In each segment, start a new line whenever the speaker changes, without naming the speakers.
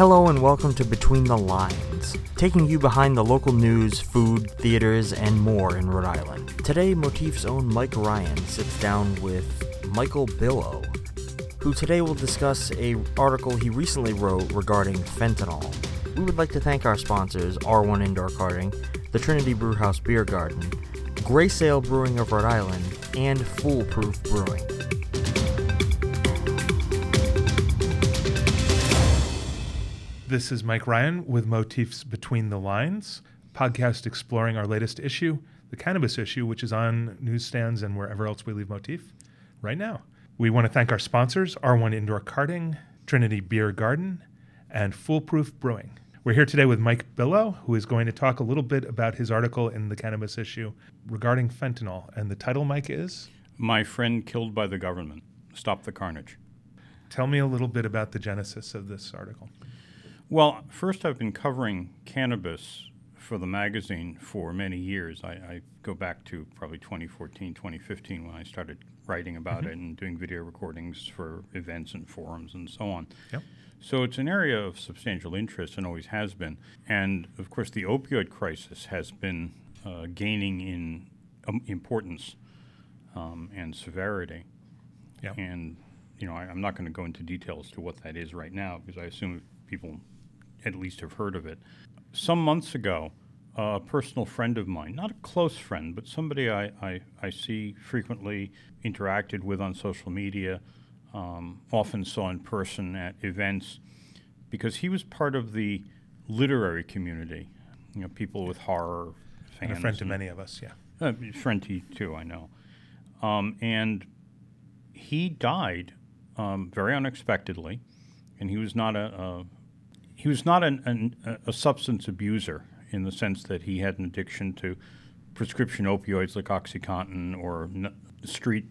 Hello and welcome to Between the Lines, taking you behind the local news, food, theaters, and more in Rhode Island. Today, Motif's own Mike Ryan sits down with Michael Bilow, who today will discuss a article he recently wrote regarding fentanyl. We would like to thank our sponsors, R1 Indoor Karting, the Trinity Brewhouse Beer Garden, Sail Brewing of Rhode Island, and Foolproof Brewing.
This is Mike Ryan with Motifs Between the Lines, podcast exploring our latest issue, the cannabis issue, which is on newsstands and wherever else we leave Motif right now. We want to thank our sponsors, R1 Indoor Karting, Trinity Beer Garden, and Foolproof Brewing. We're here today with Mike Bilow, who is going to talk a little bit about his article in the cannabis issue regarding fentanyl. And the title, Mike, is
My Friend Killed by the Government Stop the Carnage.
Tell me a little bit about the genesis of this article.
Well, first, I've been covering cannabis for the magazine for many years. I, I go back to probably 2014, 2015 when I started writing about it and doing video recordings for events and forums and so on.
Yep.
So it's an area of substantial interest and always has been. And of course, the opioid crisis has been uh, gaining in um, importance um, and severity.
Yep.
And you know, I, I'm not going to go into details to what that is right now because I assume people at least have heard of it. Some months ago, a personal friend of mine, not a close friend, but somebody I, I, I see frequently, interacted with on social media, um, often saw in person at events, because he was part of the literary community. You know, people with horror fans.
And a friend to many of us, yeah.
Uh, friend to you too, I know. Um, and he died um, very unexpectedly, and he was not a, a he was not an, an, a substance abuser in the sense that he had an addiction to prescription opioids like OxyContin or n- street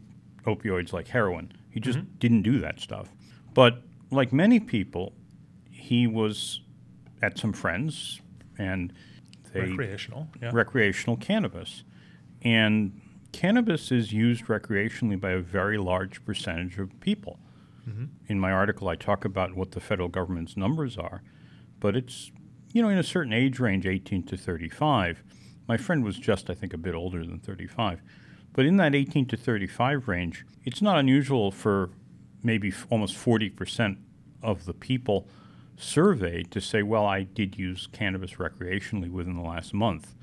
opioids like heroin. He just mm-hmm. didn't do that stuff. But like many people, he was at some friends and they
Recreational, yeah.
recreational cannabis. And cannabis is used recreationally by a very large percentage of people. Mm-hmm. In my article, I talk about what the federal government's numbers are, but it's, you know, in a certain age range, 18 to 35. My friend was just, I think, a bit older than 35. But in that 18 to 35 range, it's not unusual for maybe f- almost 40% of the people surveyed to say, well, I did use cannabis recreationally within the last month.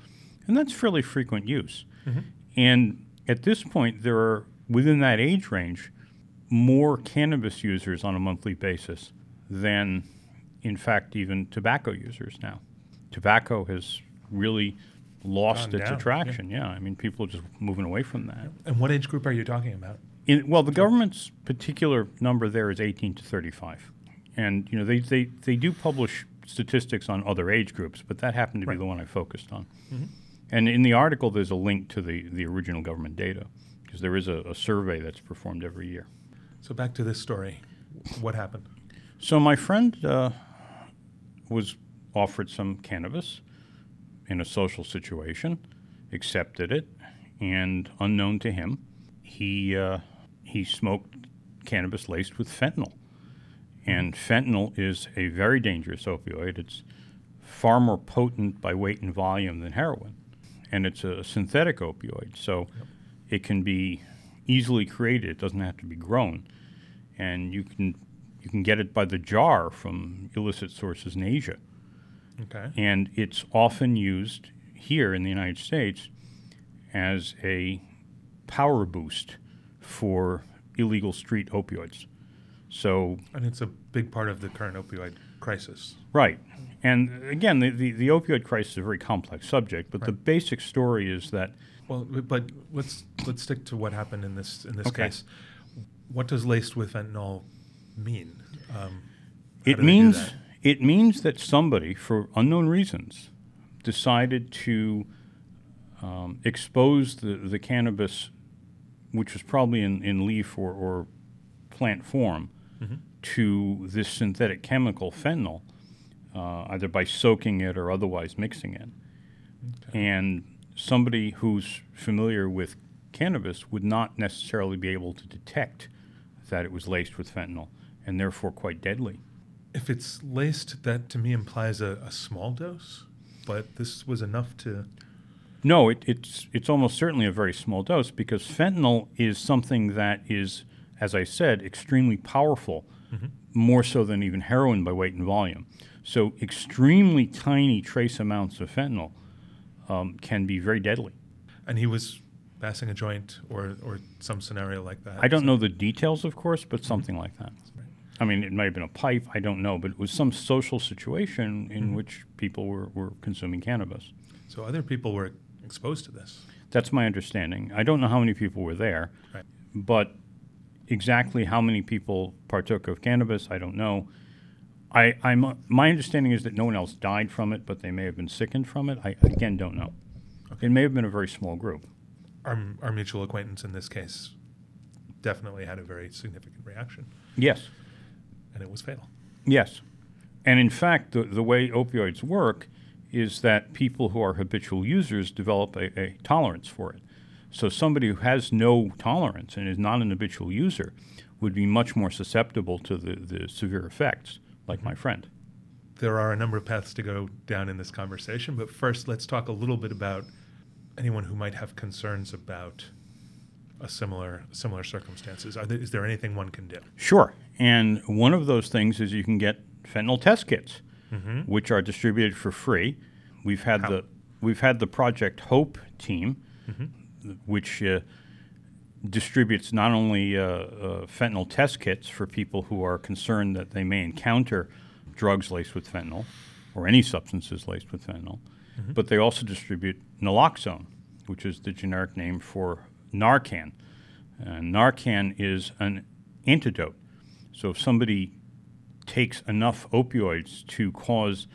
And that's fairly frequent use. Mm-hmm. And at this point, there are, within that age range, more cannabis users on a monthly basis than, in fact, even tobacco users now. Tobacco has really lost
Gone
its
down,
attraction. Yeah. I mean, people are just moving away from that.
And what age group are you talking about?
In, well, the government's particular number there is 18 to 35. And, you know, they, they, they do publish statistics on other age groups, but that happened to
Right.
be the one I focused on. And in the article, there's a link to the, the original government data because there is a, a survey that's performed every year.
So back to this story. What happened?
So my friend uh, was offered some cannabis in a social situation, accepted it, and unknown to him, he uh, he smoked cannabis laced with fentanyl. And fentanyl is a very dangerous opioid. It's far more potent by weight and volume than heroin, and it's a synthetic opioid, so it can be easily created. It doesn't have to be grown, and you can you can get it by the jar from illicit sources in Asia
Okay.
and it's often used here in the United States as a power boost for illegal street opioids. So,
And it's a big part of the current opioid crisis.
right. And again, the, the, the opioid crisis is a very complex subject, but the basic story is that
Well, but let's let's stick to what happened in this in this
Okay.
case. What does laced with fentanyl mean? Um,
it
do they do
means
that?
it means that somebody, for unknown reasons, decided to um, expose the, the cannabis, which was probably in, in leaf or, or plant form, to this synthetic chemical fentanyl, uh, either by soaking it or otherwise mixing it. And somebody who's familiar with cannabis would not necessarily be able to detect that it was laced with fentanyl and therefore quite deadly.
If it's laced, that to me implies a, a small dose, but this was enough to.
No, it, it's it's almost certainly a very small dose because fentanyl is something that is, as I said, extremely powerful, more so than even heroin by weight and volume. So extremely tiny trace amounts of fentanyl um, can be very deadly.
And he was passing a joint or, or some scenario like that.
I don't know the details, of course, but something like that. I mean, it might have been a pipe, I don't know, but it was some social situation in mm-hmm. which people were, were consuming cannabis.
So other people were exposed to this.
That's my understanding. I don't know how many people were there,
Right.
but exactly how many people partook of cannabis, I don't know. I, I'm, my understanding is that no one else died from it, but they may have been sickened from it. I, again, don't know. It may have been a very small group.
Our, our mutual acquaintance in this case definitely had a very significant reaction,
Yes.
And it was fatal.
Yes. And in fact, the, the way opioids work is that people who are habitual users develop a, a tolerance for it. So somebody who has no tolerance and is not an habitual user would be much more susceptible to the, the severe effects, like my mm-hmm. friend.
There are a number of paths to go down in this conversation, but first let's talk a little bit about anyone who might have concerns about a similar similar circumstances. Are there, is there anything one can do?
Sure. And one of those things is you can get fentanyl test kits, which are distributed for free. We've had
How?
the we've had the Project Hope team, which uh, distributes not only uh, uh, fentanyl test kits for people who are concerned that they may encounter drugs laced with fentanyl or any substances laced with fentanyl, but they also distribute naloxone, which is the generic name for Narcan. And Narcan is an antidote. So if somebody takes enough opioids to cause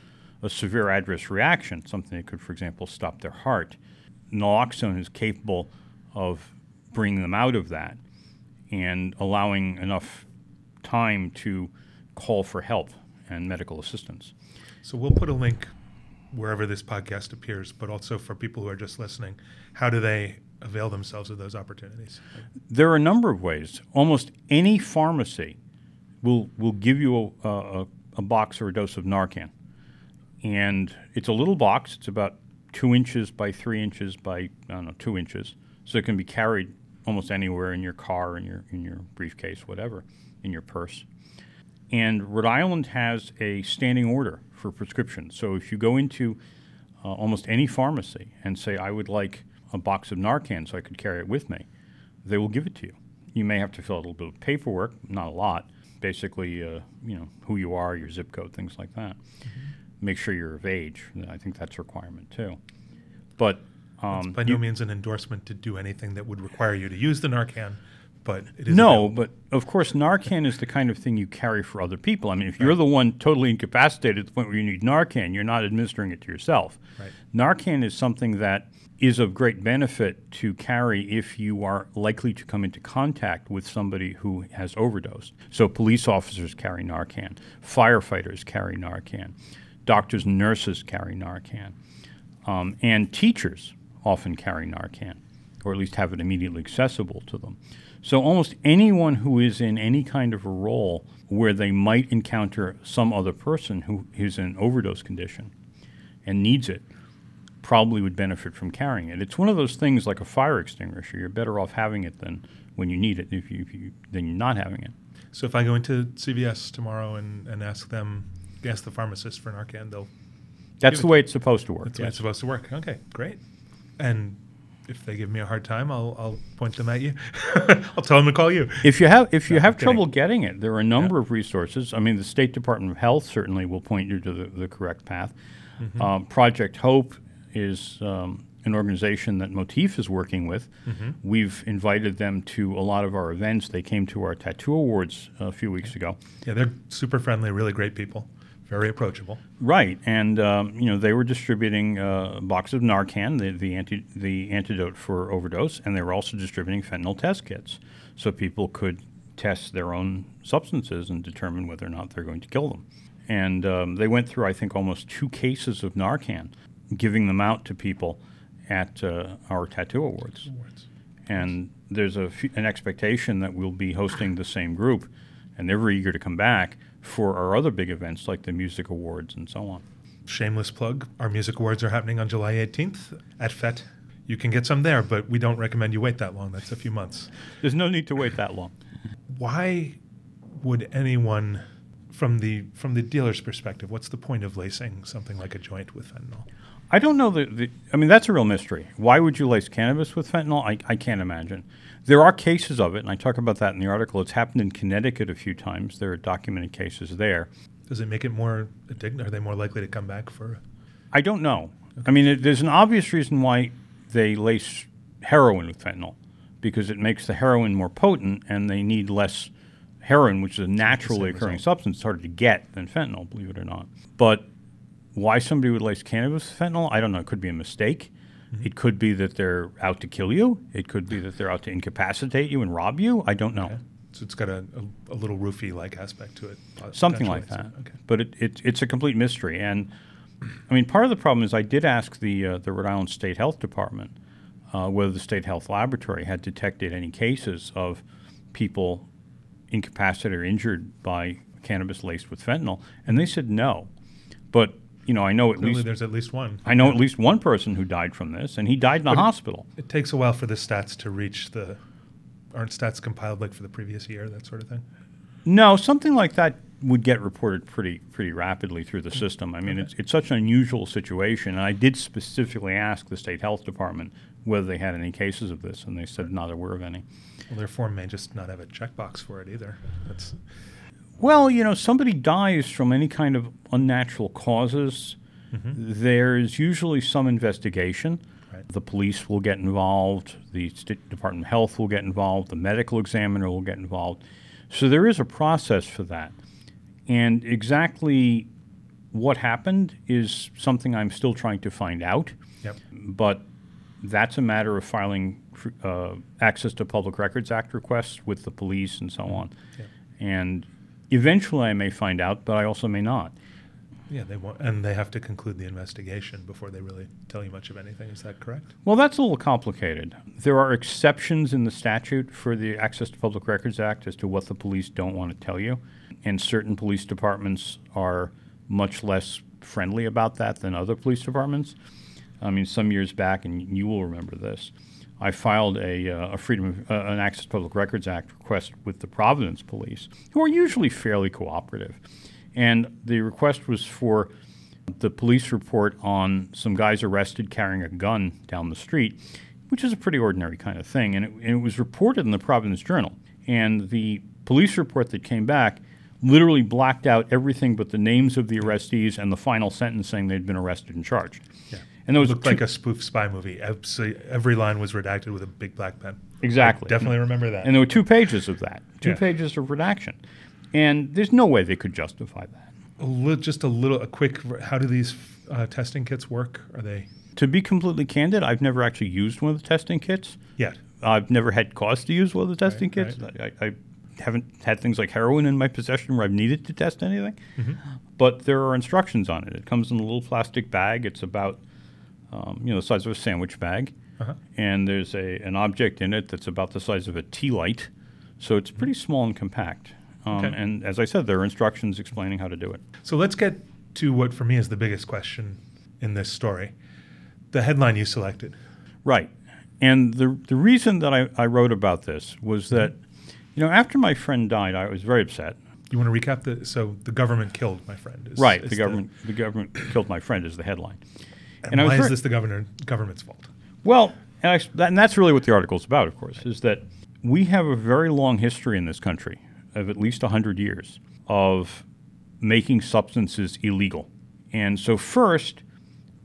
a severe adverse reaction, something that could, for example, stop their heart, naloxone is capable of bringing them out of that and allowing enough time to call for help and medical assistance.
So we'll put a link wherever this podcast appears, but also for people who are just listening, how do they avail themselves of those opportunities?
There are a number of ways. Almost any pharmacy will will give you a, a, a box or a dose of Narcan, and it's a little box. It's about two inches by three inches by I don't know two inches, so it can be carried almost anywhere in your car, in your in your briefcase, whatever, in your purse. And Rhode Island has a standing order for prescriptions. So if you go into uh, almost any pharmacy and say, I would like a box of Narcan so I could carry it with me, they will give it to you. You may have to fill out a little bit of paperwork, not a lot. Basically, uh, you know, who you are, your zip code, things like that. Make sure you're of age. I think that's a requirement too. But um,
By
you-
no means an endorsement to do anything that would require you to use the Narcan, but it is
No,
available.
but of course, Narcan is the kind of thing you carry for other people. I mean, if you're the one totally incapacitated at the point where you need Narcan, you're not administering it to yourself.
Right.
Narcan is something that is of great benefit to carry if you are likely to come into contact with somebody who has overdosed. So, police officers carry Narcan, firefighters carry Narcan, doctors nurses carry Narcan, um, and teachers often carry Narcan, or at least have it immediately accessible to them. So almost anyone who is in any kind of a role where they might encounter some other person who is in overdose condition and needs it probably would benefit from carrying it. It's one of those things like a fire extinguisher. You're better off having it than when you need it if you, if you than you're not having it.
So if I go into CVS tomorrow and, and ask them, ask the pharmacist for Narcan, they'll
That's the way it's supposed to work.
That's the way it's supposed to work. Okay, great. And if they give me a hard time, I'll, I'll point them at you. I'll tell them to call you.
If you have if you
No,
have
kidding.
trouble getting it, there are a number of resources. I mean, the State Department of Health certainly will point you to the, the correct path.
Mm-hmm.
Um, Project Hope is um, an organization that Motif is working with.
Mm-hmm.
We've invited them to a lot of our events. They came to our tattoo awards a few weeks ago.
Yeah, they're super friendly, really great people, very approachable.
Right, and um, you know they were distributing uh, a box of Narcan, the the, anti- the antidote for overdose, and they were also distributing fentanyl test kits, so people could test their own substances and determine whether or not they're going to kill them. And um, they went through, I think, almost two cases of Narcan, giving them out to people at uh, our tattoo awards
Awards.
and there's a f- an expectation that we'll be hosting the same group, and they're very eager to come back for our other big events like the music awards and so on.
Shameless plug: our music awards are happening on July 18th at Fete. You can get some there, but we don't recommend you wait that long. That's a few months.
There's no need to wait that long.
Why would anyone, from the from the dealer's perspective, what's the point of lacing something like a joint with fentanyl?
I don't know the, the I mean, that's a real mystery. Why would you lace cannabis with fentanyl? I, I can't imagine. There are cases of it, and I talk about that in the article. It's happened in Connecticut a few times. There are documented cases there.
Does it make it more addictive? Are they more likely to come back for?
I don't know. I mean, it, there's an obvious reason why they lace heroin with fentanyl because it makes the heroin more potent and they need less heroin, which is a naturally occurring
result.
substance. It's harder to get than fentanyl, believe it or not. But why somebody would lace cannabis with fentanyl, I don't know. It could be a mistake.
Mm-hmm.
It could be that they're out to kill you. It could be that they're out to incapacitate you and rob you. I don't know.
Okay. So it's got a, a, a little roofie like aspect to it.
Something like that.
Okay.
But it, it, it's a complete mystery. And I mean, part of the problem is I did ask the, uh, the Rhode Island State Health Department uh, whether the State Health Laboratory had detected any cases of people incapacitated or injured by cannabis laced with fentanyl. And they said no. But, you know, I know at
Clearly,
least.
there's at least one.
I know at least one person who died from this, and he died in a
But
hospital.
It takes a while for the stats to reach the. Aren't stats compiled like for the previous year, that sort of thing?
No, something like that would get reported pretty pretty rapidly through the mm. system. I mean, it's it's such an unusual situation, and I did specifically ask the state health department whether they had any cases of this, and they said not aware of any.
Well, their form may just not have a checkbox for it either. That's
Well, you know, somebody dies from any kind of unnatural causes. There's usually some investigation.
Right.
The police will get involved. The State Department of Health will get involved. The medical examiner will get involved. So there is a process for that. And exactly what happened is something I'm still trying to find out.
yep.
But that's a matter of filing uh, access to Public Records Act requests with the police and so on.
Yeah.
And eventually I may find out, but I also may not.
Yeah, they want, and they have to conclude the investigation before they really tell you much of anything. Is that correct?
Well, that's a little complicated. There are exceptions in the statute for the Access to Public Records Act as to what the police don't want to tell you. And certain police departments are much less friendly about that than other police departments. I mean, some years back, and you will remember this, I filed a, uh, a Freedom of, uh, an Access to Public Records Act request with the Providence Police, who are usually fairly cooperative. And the request was for the police report on some guys arrested carrying a gun down the street, which is a pretty ordinary kind of thing. And it, and it was reported in the Providence Journal. And the police report that came back literally blacked out everything but the names of the arrestees and the final sentence saying they'd been arrested and charged. And there was
looked
two-
like a spoof spy movie. Every line was redacted with a big black pen.
Exactly.
I definitely remember that.
And there were two pages of that, two
Yeah.
pages of redaction. And there's no way they could justify that.
a li- just a little, a quick. How do these uh, testing kits work? Are they
To be completely candid, I've never actually used one of the testing kits.
yet?
I've never had cause to use one of the testing
Right,
kits. I, I haven't had things like heroin in my possession where I've needed to test anything. But there are instructions on it. It comes in a little plastic bag. It's about, um, you know, the size of a sandwich bag.
Uh-huh.
And there's a, an object in it that's about the size of a tea light. So it's pretty small and compact. Um,
Okay.
And as I said, there are instructions explaining how to do it.
So let's get to what for me is the biggest question in this story. The headline you selected.
Right. And the, the reason that I, I wrote about this was that, you know, after my friend died, I was very upset.
You want to recap the? So the government killed my friend. Is,
Right.
is
The government the government killed my friend is the headline.
And
I was
why is this the governor government's fault?
Well, and, I, that, and that's really what the article is about, of course, is that we have a very long history in this country of at least 100 years of making substances illegal. And so, first,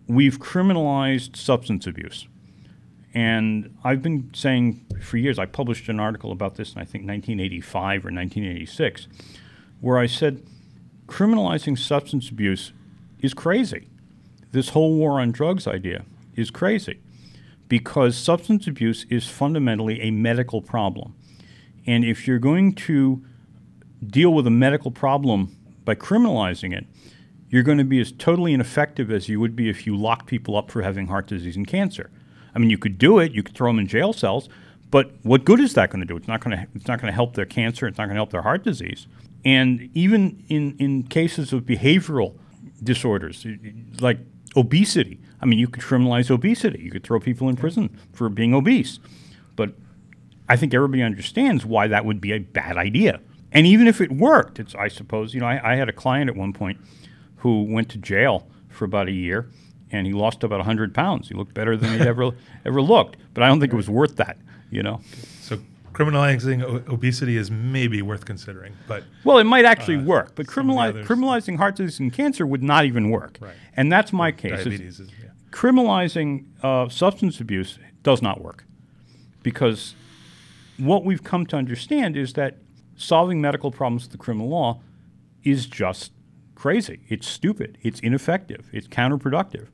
we've criminalized substance abuse. And I've been saying for years, I published an article about this in I think 1985 or 1986, where I said criminalizing substance abuse is crazy. This whole war on drugs idea is crazy because substance abuse is fundamentally a medical problem. And if you're going to deal with a medical problem by criminalizing it, you're going to be as totally ineffective as you would be if you locked people up for having heart disease and cancer. I mean, you could do it, you could throw them in jail cells, but what good is that going to do? It's not going to it's not going to help their cancer, it's not going to help their heart disease. And even in, in cases of behavioral disorders, like obesity, I mean, you could criminalize obesity. You could throw people in prison for being obese. But I think everybody understands why that would be a bad idea. And even if it worked, it's, I suppose, you know, I, I had a client at one point who went to jail for about a year and he lost about 100 pounds. He looked better than he'd ever, ever looked. But I don't think it was worth that, you know.
So criminalizing o- obesity is maybe worth considering, but
Well, it might actually work, but
some of the
criminali- criminalizing heart disease and cancer would not even work.
Right.
And that's my case.
diabetes is yeah.
criminalizing uh, substance abuse does not work because what we've come to understand is that solving medical problems with the criminal law is just crazy. It's stupid. It's ineffective. It's counterproductive.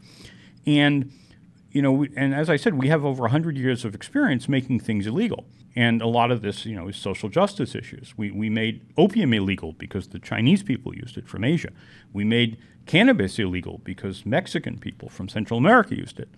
And you know, we, and as I said, we have over 100 years of experience making things illegal. And a lot of this, you know, is social justice issues. We, we made opium illegal because the Chinese people used it from Asia. We made cannabis illegal because Mexican people from Central America used it.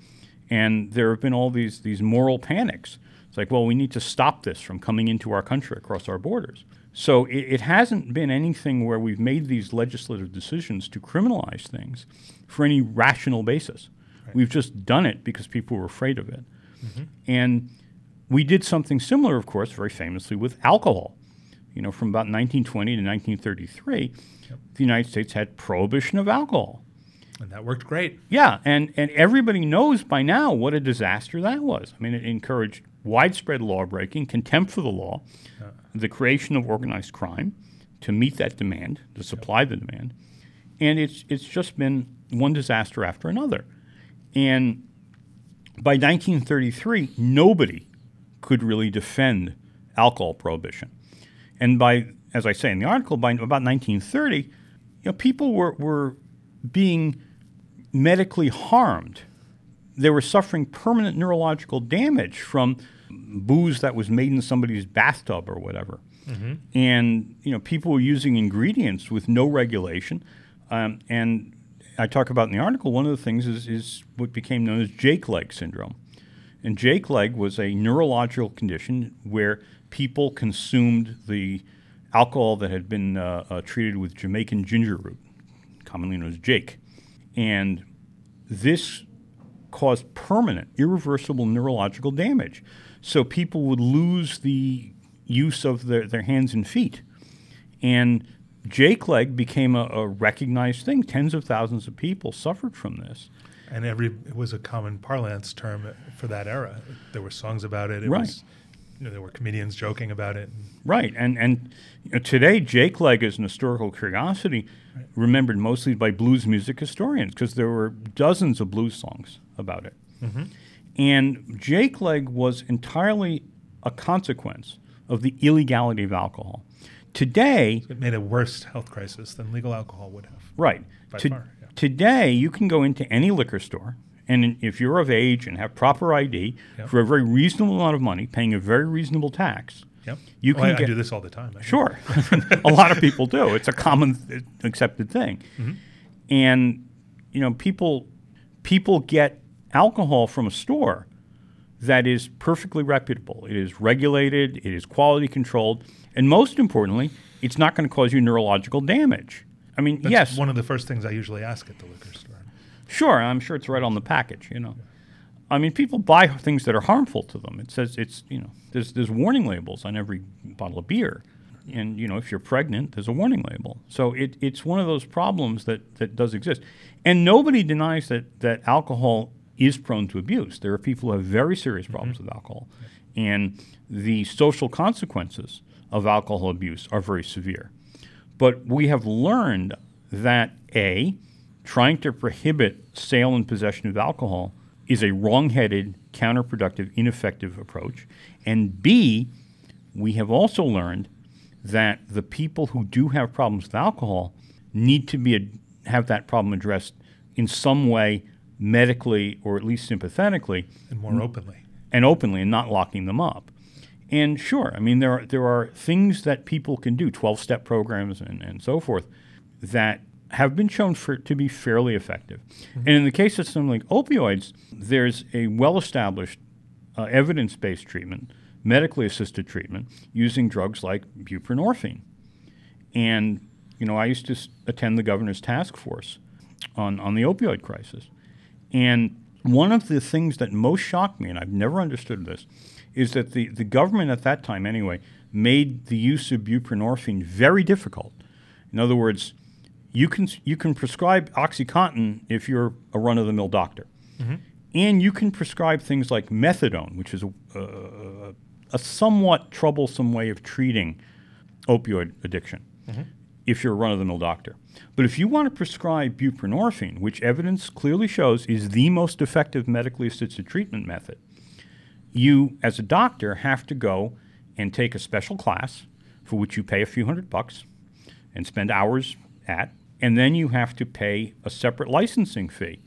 And there have been all these, these moral panics. It's like, well, we need to stop this from coming into our country across our borders. So it, it hasn't been anything where we've made these legislative decisions to criminalize things for any rational basis. We've just done it because people were afraid of it. Mm-hmm. And we did something similar, of course, very famously with alcohol. You know, from about 1920 to 1933, the United States had prohibition of alcohol.
and that worked great.
Yeah, and, and everybody knows by now what a disaster that was. I mean, it encouraged widespread lawbreaking, contempt for the law, the creation of organized crime to meet that demand, to supply the demand. And it's, it's just been one disaster after another. And by 1933, nobody could really defend alcohol prohibition. And by, as I say in the article, by about 1930, you know, people were, were being medically harmed. They were suffering permanent neurological damage from booze that was made in somebody's bathtub or whatever. And you know, people were using ingredients with no regulation. Um, and I talk about in the article one of the things is, is what became known as Jake leg syndrome. And Jake leg was a neurological condition where people consumed the alcohol that had been uh, uh, treated with Jamaican ginger root, commonly known as Jake. And this caused permanent, irreversible neurological damage. So people would lose the use of their, their hands and feet. And Jake leg became a, a recognized thing. Tens of thousands of people suffered from this.
And every it was a common parlance term for that era. There were songs about it. it
Right.
Was, you know, there were comedians joking about it.
Right, and and you know, today Jake Leg is an historical curiosity, remembered mostly by blues music historians because there were dozens of blues songs about it. Mm-hmm. And Jake Leg was entirely a consequence of the illegality of alcohol. Today,
It made a worse health crisis than legal alcohol would have.
Right. To-. Today, you can go into any liquor store, and if you're of age and have proper ID,
Yep.
for a very reasonable amount of money, paying a very reasonable tax,
Yep.
You
Oh,
can
I, I
get-
do this all the time. I-
Sure. a lot of people do. It's a common uh, accepted thing. And you know, people people get alcohol from a store that is perfectly reputable. It is regulated, it is quality controlled, and most importantly, it's not going to cause you neurological damage. I mean,
That's
yes,
one of the first things I usually ask at the liquor store.
Sure, I'm sure it's right on the package. You know, I mean, people buy things that are harmful to them. It says it's you know, there's there's warning labels on every bottle of beer, and you know, if you're pregnant, there's a warning label. So it, it's one of those problems that that does exist, and nobody denies that that alcohol is prone to abuse. There are people who have very serious problems mm-hmm. with alcohol, and the social consequences of alcohol abuse are very severe. But we have learned that A, trying to prohibit sale and possession of alcohol is a wrong-headed, counterproductive, ineffective approach. And B, we have also learned that the people who do have problems with alcohol need to be ad- have that problem addressed in some way medically or at least sympathetically
and more openly.
and openly and not locking them up. And sure, I mean, there are, there are things that people can do, 12 step programs and, and so forth, that have been shown for, to be fairly effective. And in the case of something like opioids, there's a well established uh, evidence based treatment, medically assisted treatment, using drugs like buprenorphine. And, you know, I used to s- attend the governor's task force on, on the opioid crisis. And one of the things that most shocked me, and I've never understood this, is that the, the government at that time, anyway, made the use of buprenorphine very difficult. In other words, you can, you can prescribe OxyContin if you're a run of the mill doctor. Mm-hmm. And you can prescribe things like methadone, which is a, a, a somewhat troublesome way of treating opioid addiction mm-hmm. if you're a run of the mill doctor. But if you want to prescribe buprenorphine, which evidence clearly shows is the most effective medically assisted treatment method, you, as a doctor, have to go and take a special class for which you pay a few hundred bucks and spend hours at, and then you have to pay a separate licensing fee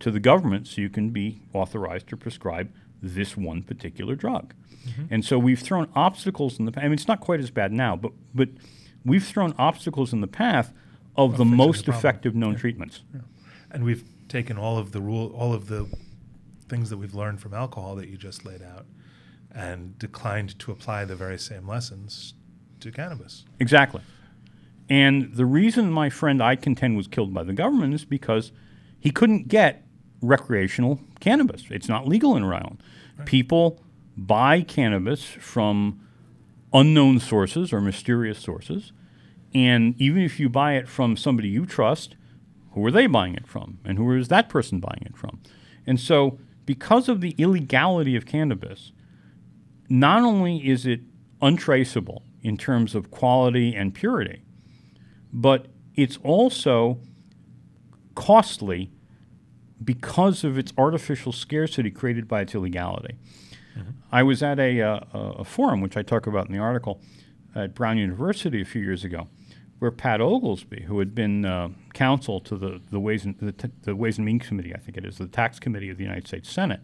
to the government so you can be authorized to prescribe this one particular drug. Mm-hmm. And so we've thrown obstacles in the path. I mean, it's not quite as bad now, but, but we've thrown obstacles in the path of the
the
most
problem.
effective known treatments.
And we've taken all of the rule, all of the things that we've learned from alcohol that you just laid out, and declined to apply the very same lessons to cannabis.
Exactly. And the reason my friend I contend was killed by the government is because he couldn't get recreational cannabis. It's not legal in Rhode Island. People buy cannabis from unknown sources or mysterious sources. And even if you buy it from somebody you trust, who are they buying it from? And who is that person buying it from? And so, because of the illegality of cannabis, not only is it untraceable in terms of quality and purity, but it's also costly because of its artificial scarcity created by its illegality. I was at a, uh, a a forum, which I talk about in the article, at Brown University a few years ago, where Pat Oglesby, who had been uh, counsel to the, the, Ways and, the, t- the Ways and Means Committee, I think it is, the Tax Committee of the United States Senate,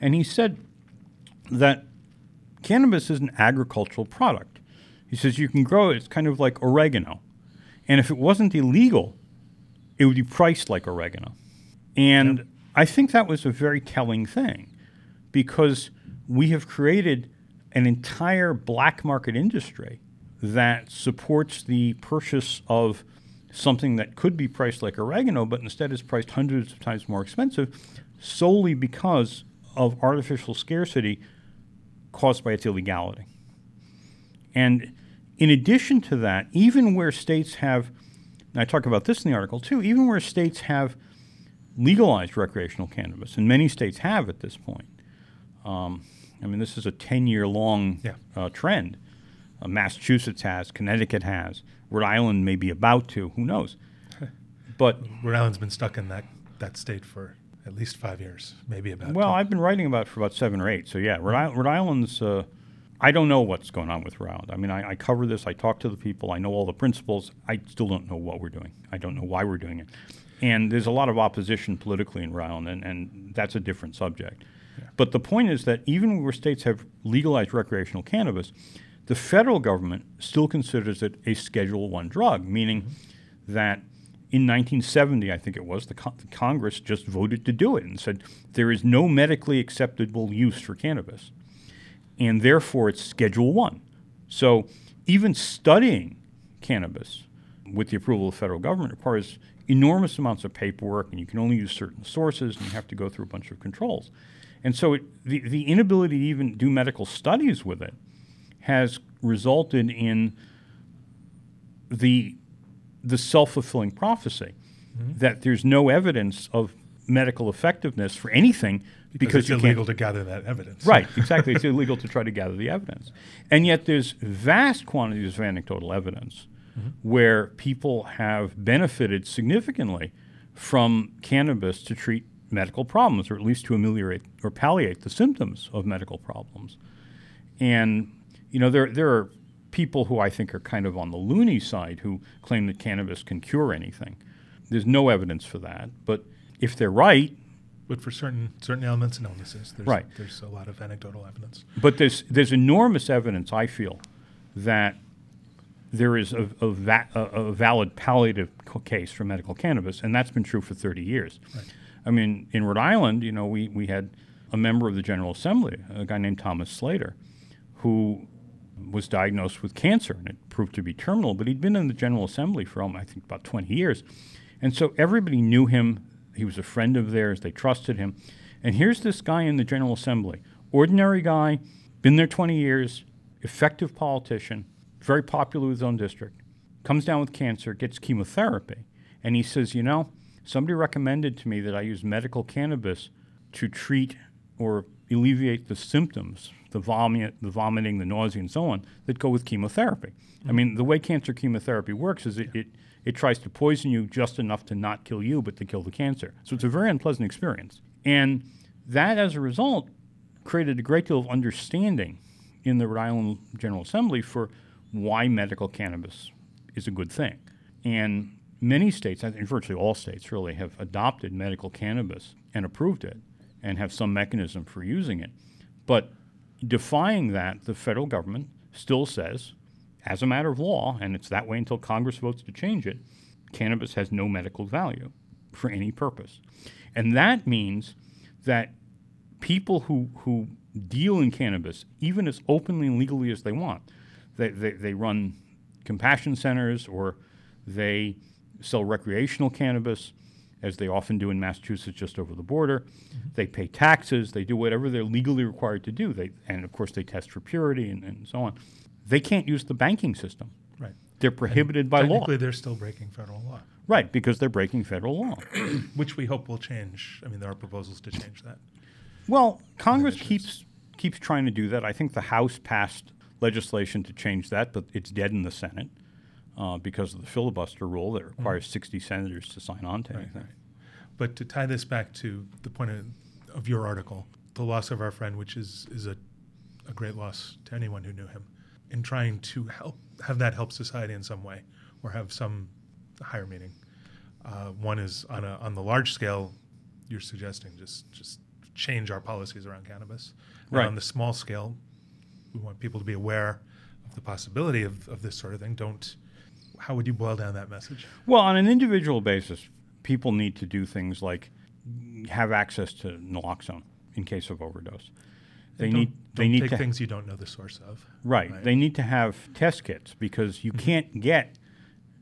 and he said that cannabis is an agricultural product. He says you can grow it, it's kind of like oregano. And if it wasn't illegal, it would be priced like oregano. And I think that was a very telling thing because we have created an entire black market industry that supports the purchase of something that could be priced like oregano, but instead is priced hundreds of times more expensive solely because of artificial scarcity caused by its illegality. And in addition to that, even where states have, and I talk about this in the article too, even where states have legalized recreational cannabis, and many states have at this point. Um, I mean, this is a 10 year long
Yeah.
uh, trend. Uh, Massachusetts has, Connecticut has, Rhode Island may be about to, who knows? But
Rhode Island's been stuck in that, that state for at least five years, maybe about.
Well,
10.
I've been writing about it for about seven or eight. So yeah, Rhode, Island, Rhode Island's. Uh, I don't know what's going on with Rhode Island. I mean, I, I cover this. I talk to the people. I know all the principals. I still don't know what we're doing. I don't know why we're doing it. And there's a lot of opposition politically in Rhode Island, and, and that's a different subject. But the point is that even where states have legalized recreational cannabis, the federal government still considers it a Schedule One drug, meaning that in 1970, I think it was, the, con- the Congress just voted to do it and said there is no medically acceptable use for cannabis, and therefore it's Schedule One. So even studying cannabis with the approval of the federal government requires enormous amounts of paperwork, and you can only use certain sources, and you have to go through a bunch of controls. And so it, the, the inability to even do medical studies with it has resulted in the the self-fulfilling prophecy mm-hmm. that there's no evidence of medical effectiveness for anything because,
it's
you
illegal
can't
to gather that evidence.
right exactly. It's illegal to try to gather the evidence. And yet there's vast quantities of anecdotal evidence mm-hmm. where people have benefited significantly from cannabis to treat medical problems or at least to ameliorate or palliate the symptoms of medical problems. And you know, there there are people who I think are kind of on the loony side who claim that cannabis can cure anything. There's no evidence for that, but if they're right,
But for certain certain ailments and illnesses, there's,
Right.
there's a lot of anecdotal evidence.
but there's there's enormous evidence I feel that there is a, a, va- a, a valid palliative case for medical cannabis, and that's been true for 30 years. I mean, in Rhode Island, you know, we, we had a member of the General Assembly, a guy named Thomas Slater, who was diagnosed with cancer, and it proved to be terminal. But he'd been in the General Assembly for, um, I think, about 20 years. And so everybody knew him. He was a friend of theirs. They trusted him. And here's this guy in the General Assembly, ordinary guy, been there 20 years, effective politician, very popular with his own district, comes down with cancer, gets chemotherapy. And he says, You know, somebody recommended to me that I use medical cannabis to treat or alleviate the symptoms, the, the vomiting, the nausea, and so on, that go with chemotherapy. I mean, the way cancer chemotherapy works is it, it, it tries to poison you just enough to not kill you, but to kill the cancer. So it's a very unpleasant experience. And that, as a result, created a great deal of understanding in the Rhode Island General Assembly for why medical cannabis is a good thing. And many states, I think virtually all states really, have adopted medical cannabis and approved it and have some mechanism for using it. But defying that, the federal government still says, as a matter of law, and it's that way until Congress votes to change it, cannabis has no medical value for any purpose. And that means that people who, who deal in cannabis, even as openly and legally as they want, they, they, they run compassion centers or they sell recreational cannabis, as they often do in Massachusetts just over the border. Mm-hmm. They pay taxes, they do whatever they're legally required to do. They, and of course, they test for purity and, and so on. They can't use the banking system.
Right.
They're prohibited
and
by law.
Technically, they're still breaking federal law.
Right, because they're breaking federal law.
Which we hope will change. I mean, there are proposals to change that.
Well, Congress keeps keeps trying to do that. I think the House passed legislation to change that, but it's dead in the Senate uh, because of the filibuster rule that requires mm. 60 senators to sign on to right, anything. Right.
But to tie this back to the point of, of, your article, the loss of our friend, which is is a, a great loss to anyone who knew him, in trying to help have that help society in some way or have some higher meaning. Uh, one is on a on the large scale, you're suggesting just just change our policies around cannabis. And
right.
on the small scale, we want people to be aware of the possibility of, of this sort of thing. Don't. How would you boil down that message?
Well, on an individual basis, people need to do things like have access to naloxone in case of overdose.
They need they don't need take to things you don't know the source of.
Right. right. They need to have test kits because you mm-hmm. can't get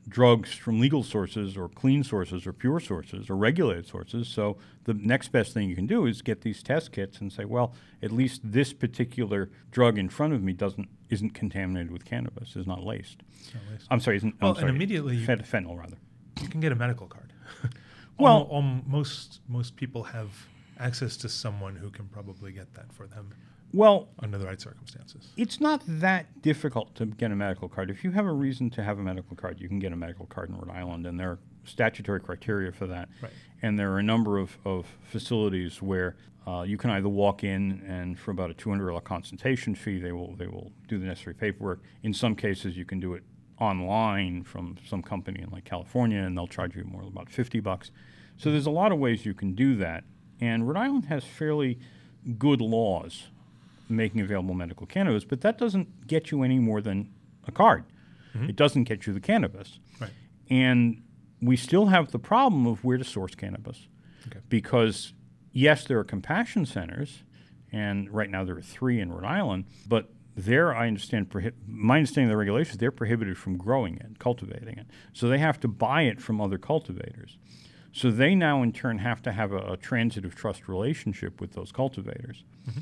drugs from legal sources or clean sources or pure sources or regulated sources. So the next best thing you can do is get these test kits and say, well, at least this particular drug in front of me doesn't isn't contaminated with cannabis, is not laced. Not laced. I'm sorry, isn't
well,
I'm sorry,
and immediately
fent- fentanyl rather.
You can get a medical card.
well,
most most people have access to someone who can probably get that for them.
Well,
under the right circumstances,
it's not that difficult to get a medical card. If you have a reason to have a medical card, you can get a medical card in Rhode Island, and there are statutory criteria for that.
Right.
And there are a number of, of facilities where uh, you can either walk in and for about a $200 consultation fee, they will they will do the necessary paperwork. In some cases, you can do it online from some company in like California, and they'll charge you more about 50 bucks. So there's a lot of ways you can do that, and Rhode Island has fairly good laws making available medical cannabis, but that doesn't get you any more than a card. Mm-hmm. It doesn't get you the cannabis.
Right.
And we still have the problem of where to source cannabis. Okay. Because, yes, there are compassion centers, and right now there are three in Rhode Island, but there, I understand, prohi- my understanding of the regulations, they're prohibited from growing it, cultivating it. So they have to buy it from other cultivators. So they now, in turn, have to have a, a transitive trust relationship with those cultivators. Mm-hmm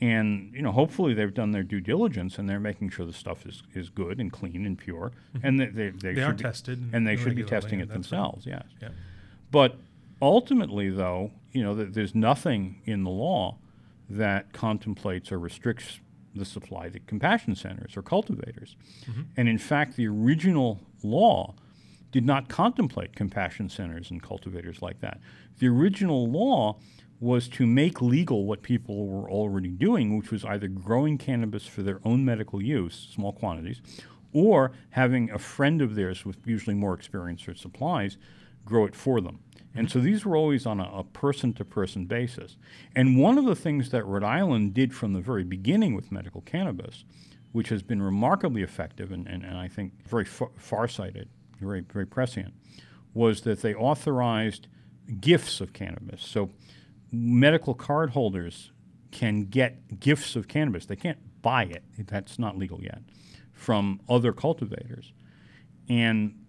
and you know hopefully they've done their due diligence and they're making sure the stuff is, is good and clean and pure
mm-hmm.
and
they, they, they, they are
be,
tested
and they should be testing it themselves
right.
yes
yeah.
but ultimately though you know th- there's nothing in the law that contemplates or restricts the supply to compassion centers or cultivators mm-hmm. and in fact the original law did not contemplate compassion centers and cultivators like that the original law was to make legal what people were already doing, which was either growing cannabis for their own medical use, small quantities, or having a friend of theirs with usually more experience or supplies grow it for them. And so these were always on a person to person basis. And one of the things that Rhode Island did from the very beginning with medical cannabis, which has been remarkably effective and, and, and I think very far- farsighted, very, very prescient, was that they authorized gifts of cannabis. So medical card holders can get gifts of cannabis. They can't buy it. That's not legal yet from other cultivators. And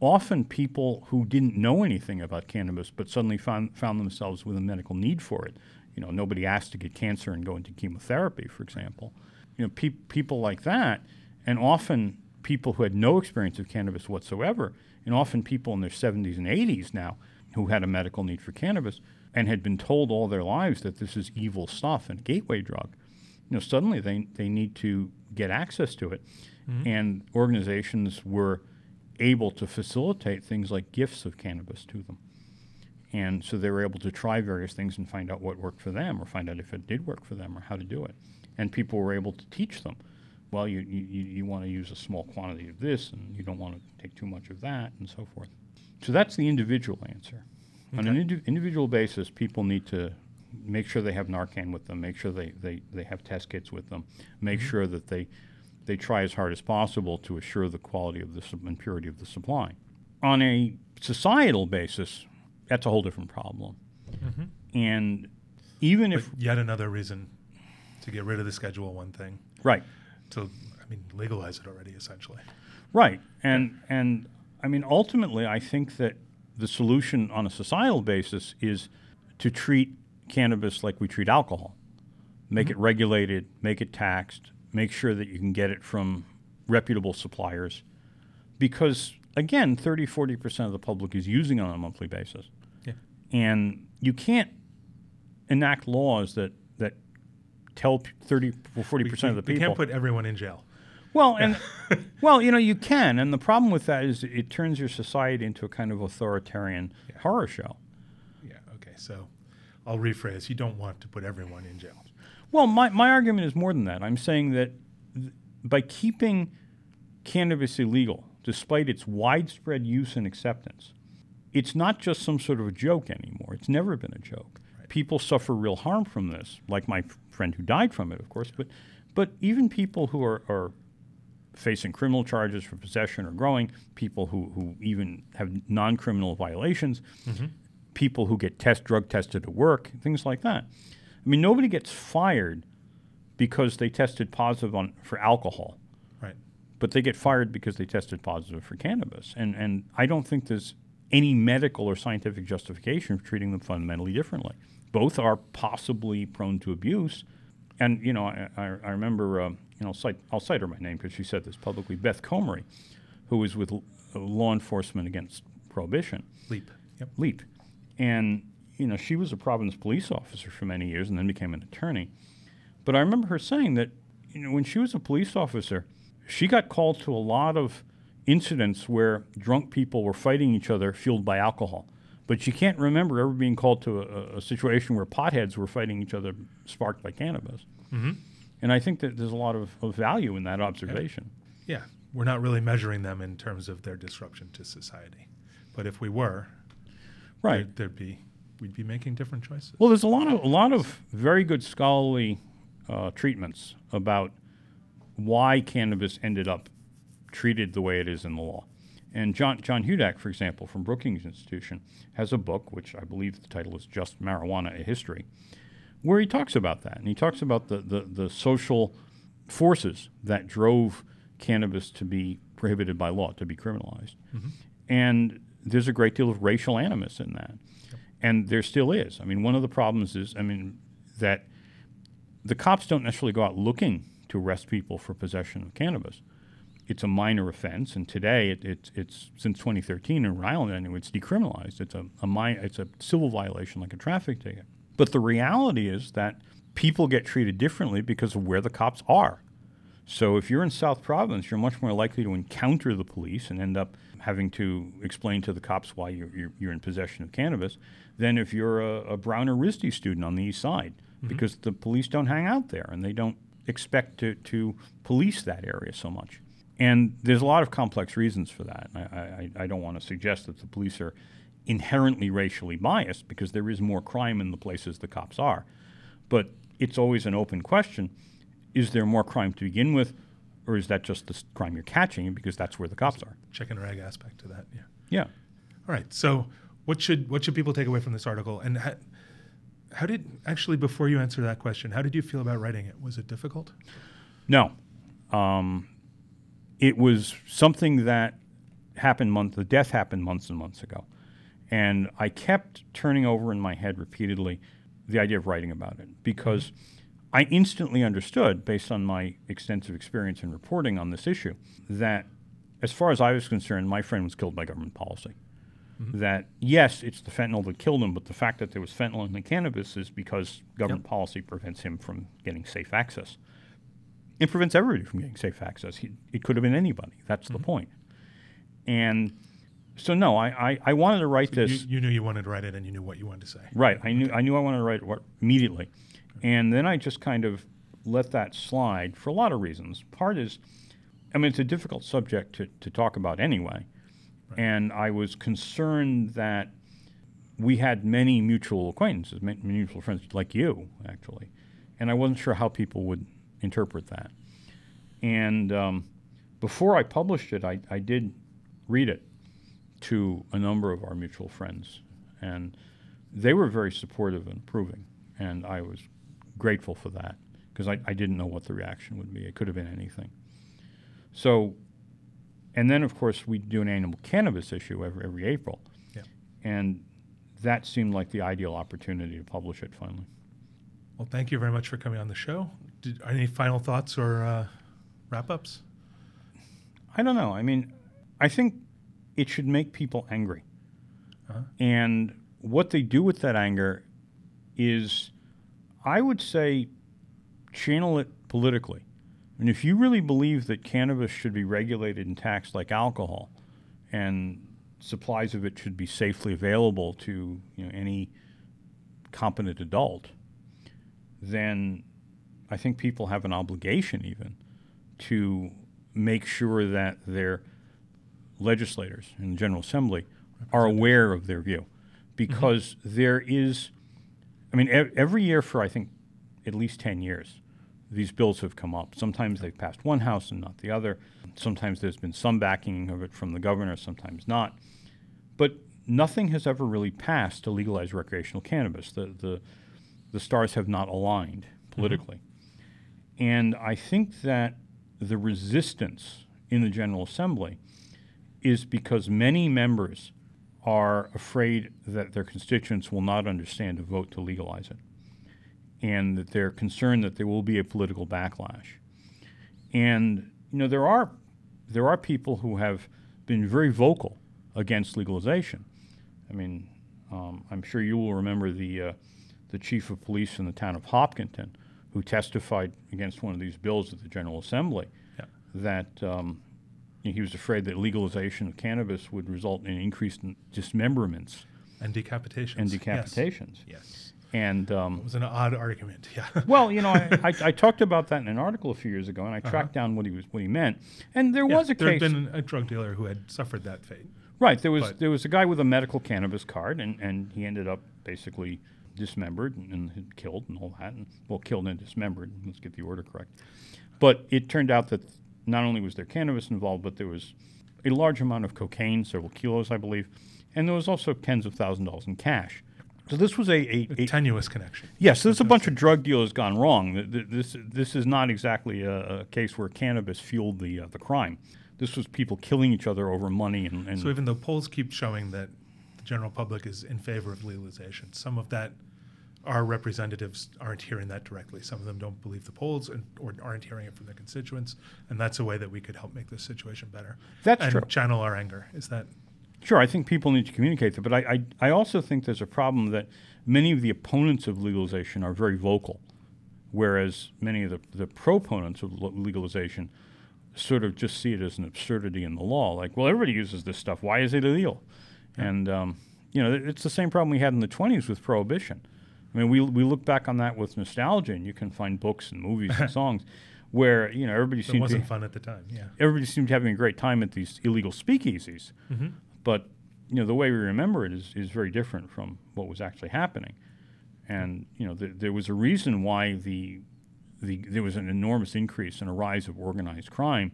often people who didn't know anything about cannabis but suddenly found, found themselves with a medical need for it. You know, nobody asked to get cancer and go into chemotherapy, for example. You know, pe- people like that, and often people who had no experience of cannabis whatsoever, and often people in their 70s and 80s now who had a medical need for cannabis and had been told all their lives that this is evil stuff and a gateway drug. You know, suddenly they, they need to get access to it. Mm-hmm. And organizations were able to facilitate things like gifts of cannabis to them. And so they were able to try various things and find out what worked for them or find out if it did work for them or how to do it. And people were able to teach them. Well, you, you, you want to use a small quantity of this and you don't want to take too much of that and so forth. So that's the individual answer. On an indi- individual basis, people need to make sure they have Narcan with them, make sure they, they, they have test kits with them, make mm-hmm. sure that they they try as hard as possible to assure the quality of the and purity of the supply. On a societal basis, that's a whole different problem. Mm-hmm. And even
but
if
yet another reason to get rid of the Schedule One thing,
right?
To I mean, legalize it already, essentially.
Right, and and I mean, ultimately, I think that the solution on a societal basis is to treat cannabis like we treat alcohol, make mm-hmm. it regulated, make it taxed, make sure that you can get it from reputable suppliers because again 30 40% of the public is using it on a monthly basis
yeah.
and you can't enact laws that that tell 30 or 40% we, of the people
you can't put everyone in jail
well and well you know you can and the problem with that is it turns your society into a kind of authoritarian yeah. horror show
yeah okay so i'll rephrase you don't want to put everyone in jail
well, my, my argument is more than that. I'm saying that th- by keeping cannabis illegal, despite its widespread use and acceptance, it's not just some sort of a joke anymore. It's never been a joke. Right. People suffer real harm from this, like my f- friend who died from it, of course, but, but even people who are, are facing criminal charges for possession or growing, people who, who even have non criminal violations, mm-hmm. people who get test drug tested at work, things like that. I mean, nobody gets fired because they tested positive on for alcohol.
Right.
But they get fired because they tested positive for cannabis. And and I don't think there's any medical or scientific justification for treating them fundamentally differently. Both are possibly prone to abuse. And you know, I, I, I remember, uh, you know, I'll cite, I'll cite her by name because she said this publicly. Beth Comery, who was with l- law enforcement against prohibition.
Leap.
Yep. Leap. And you know, she was a Providence police officer for many years and then became an attorney. But I remember her saying that, you know, when she was a police officer, she got called to a lot of incidents where drunk people were fighting each other fueled by alcohol. But you can't remember ever being called to a, a situation where potheads were fighting each other sparked by cannabis. Mm-hmm. And I think that there's a lot of, of value in that observation.
Yeah. yeah. We're not really measuring them in terms of their disruption to society. But if we were,
right.
there'd, there'd be we'd be making different choices.
Well, there's a lot of a lot of very good scholarly uh, treatments about why cannabis ended up treated the way it is in the law. And John John Hudak, for example, from Brookings Institution, has a book which I believe the title is "Just Marijuana: A History," where he talks about that, and he talks about the the, the social forces that drove cannabis to be prohibited by law, to be criminalized, mm-hmm. and there's a great deal of racial animus in that and there still is. I mean, one of the problems is, I mean, that the cops don't necessarily go out looking to arrest people for possession of cannabis. It's a minor offense, and today it, it, it's since 2013 in Rhode Island anyway, it's decriminalized. It's a, a mi- it's a civil violation like a traffic ticket. But the reality is that people get treated differently because of where the cops are. So if you're in South Providence, you're much more likely to encounter the police and end up having to explain to the cops why you're, you're, you're in possession of cannabis than if you're a, a Brown or RISD student on the east side mm-hmm. because the police don't hang out there and they don't expect to, to police that area so much. And there's a lot of complex reasons for that. I, I, I don't want to suggest that the police are inherently racially biased because there is more crime in the places the cops are. But it's always an open question is there more crime to begin with? or is that just the crime you're catching because that's where the cops are?
Chicken or egg aspect to that, yeah.
Yeah.
All right. So, what should what should people take away from this article? And how, how did actually before you answer that question, how did you feel about writing it? Was it difficult?
No. Um, it was something that happened months. The death happened months and months ago, and I kept turning over in my head repeatedly the idea of writing about it because I instantly understood, based on my extensive experience in reporting on this issue, that as far as I was concerned, my friend was killed by government policy. Mm-hmm. That yes, it's the fentanyl that killed him, but the fact that there was fentanyl in the cannabis is because government policy prevents him from getting safe access. It prevents everybody from getting safe access. He, it could have been anybody. That's the mm-hmm. point. And so, no, I, I, I wanted to write
You,
this.
you knew you wanted to write it and you knew what you wanted to say.
Right. I knew I knew I wanted to write it immediately, and then I just kind of let that slide for a lot of reasons. Part is, I mean, it's a difficult subject to, to talk about anyway, and I was concerned that we had many mutual acquaintances, many mutual friends like you, actually, and I wasn't sure how people would interpret that. And um, before I published it, I, I did read it to a number of our mutual friends, and they were very supportive and approving, and I was grateful for that because I, I didn't know what the reaction would be. It could have been anything. So, and then of course we do an annual cannabis issue every every April,
Yeah.
and that seemed like the ideal opportunity to publish it finally.
Well, thank you very much for coming on the show. Did, any final thoughts or uh, wrap ups?
I don't know. I mean, I think it should make people angry.
Uh-huh.
And what they do with that anger is, I would say, channel it politically. And if you really believe that cannabis should be regulated and taxed like alcohol, and supplies of it should be safely available to you know, any competent adult, then I think people have an obligation even to make sure that their legislators in the General Assembly are aware of their view. Mm-hmm. Because there is, I mean, ev- every year for I think at least 10 years, these bills have come up. Sometimes they've passed one house and not the other. Sometimes there's been some backing of it from the governor, sometimes not. But nothing has ever really passed to legalize recreational cannabis. The, the, the stars have not aligned mm-hmm. politically. And I think that the resistance in the General Assembly is because many members are afraid that their constituents will not understand a vote to legalize it, and that they're concerned that there will be a political backlash. And you know there are there are people who have been very vocal against legalization. I mean, um, I'm sure you will remember the uh, the chief of police in the town of Hopkinton, who testified against one of these bills at the General Assembly,
Yeah.
that um, he was afraid that legalization of cannabis would result in increased dismemberments
And decapitations.
and decapitations.
Yes.
And um,
It was an odd argument. Yeah.
well, you know, I, I, I talked about that in an article a few years ago, and I tracked down what he was what he meant. And there
Yeah,
was a
there
case.
There had been a drug dealer who had suffered that fate.
Right. There was
But-
there was a guy with a medical cannabis card, and, and he ended up basically dismembered and, and killed and all that. And, well, killed and dismembered. Let's get the order correct. But it turned out that not only was there cannabis involved, but there was a large amount of cocaine, several kilos, I believe, and there was also tens of thousands of dollars in cash. So this was a, a,
A
a
tenuous connection.
Yes, there's a bunch of drug dealers gone wrong. Th- th- This this is not exactly a, a case where cannabis fueled the uh, the crime. This was people killing each other over money and, and
So even though polls keep showing that the general public is in favor of legalization, some of that our representatives aren't hearing that directly. Some of them don't believe the polls and, or aren't hearing it from their constituents, and that's a way that we could help make this situation better.
That's
and
true.
channel our anger. Is that
Sure, I think people need to communicate that, but I, I, I also think there's a problem that many of the opponents of legalization are very vocal, whereas many of the, the proponents of legalization sort of just see it as an absurdity in the law. Like, well, everybody uses this stuff. Why is it illegal? And, um, you know, it's the same problem we had in the 20s with prohibition. I mean, we, we look back on that with nostalgia, and you can find books and movies and songs where, you know, everybody
it
seemed to
wasn't fun at the time? Yeah.
everybody seemed to be having a great time at these illegal speakeasies. Mm-hmm. But you know, the way we remember it is, is very different from what was actually happening. And you know, th- there was a reason why the, the there was an enormous increase and a rise of organized crime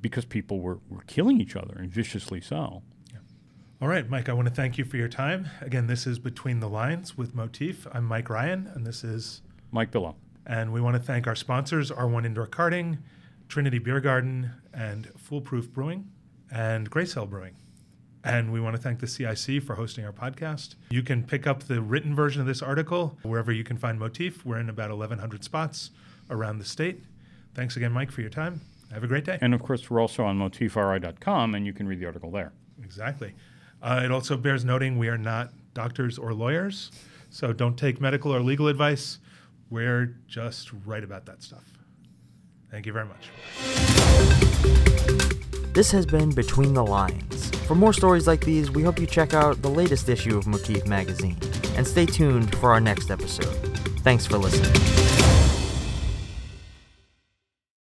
because people were, were killing each other and viciously so.
All right, Mike, I want to thank you for your time. Again, this is Between the Lines with Motif. I'm Mike Ryan, and this is
Mike Bilow.
And we want to thank our sponsors R1 Indoor Karting, Trinity Beer Garden, and Foolproof Brewing, and Grey Sail Brewing. And we want to thank the CIC for hosting our podcast. You can pick up the written version of this article wherever you can find Motif. We're in about 1,100 spots around the state. Thanks again, Mike, for your time. Have a great day.
And of course, we're also on motifri.com, and you can read the article there.
Exactly. Uh, it also bears noting we are not doctors or lawyers, so don't take medical or legal advice. We're just right about that stuff. Thank you very much.
This has been Between the Lines. For more stories like these, we hope you check out the latest issue of Motif Magazine and stay tuned for our next episode. Thanks for listening.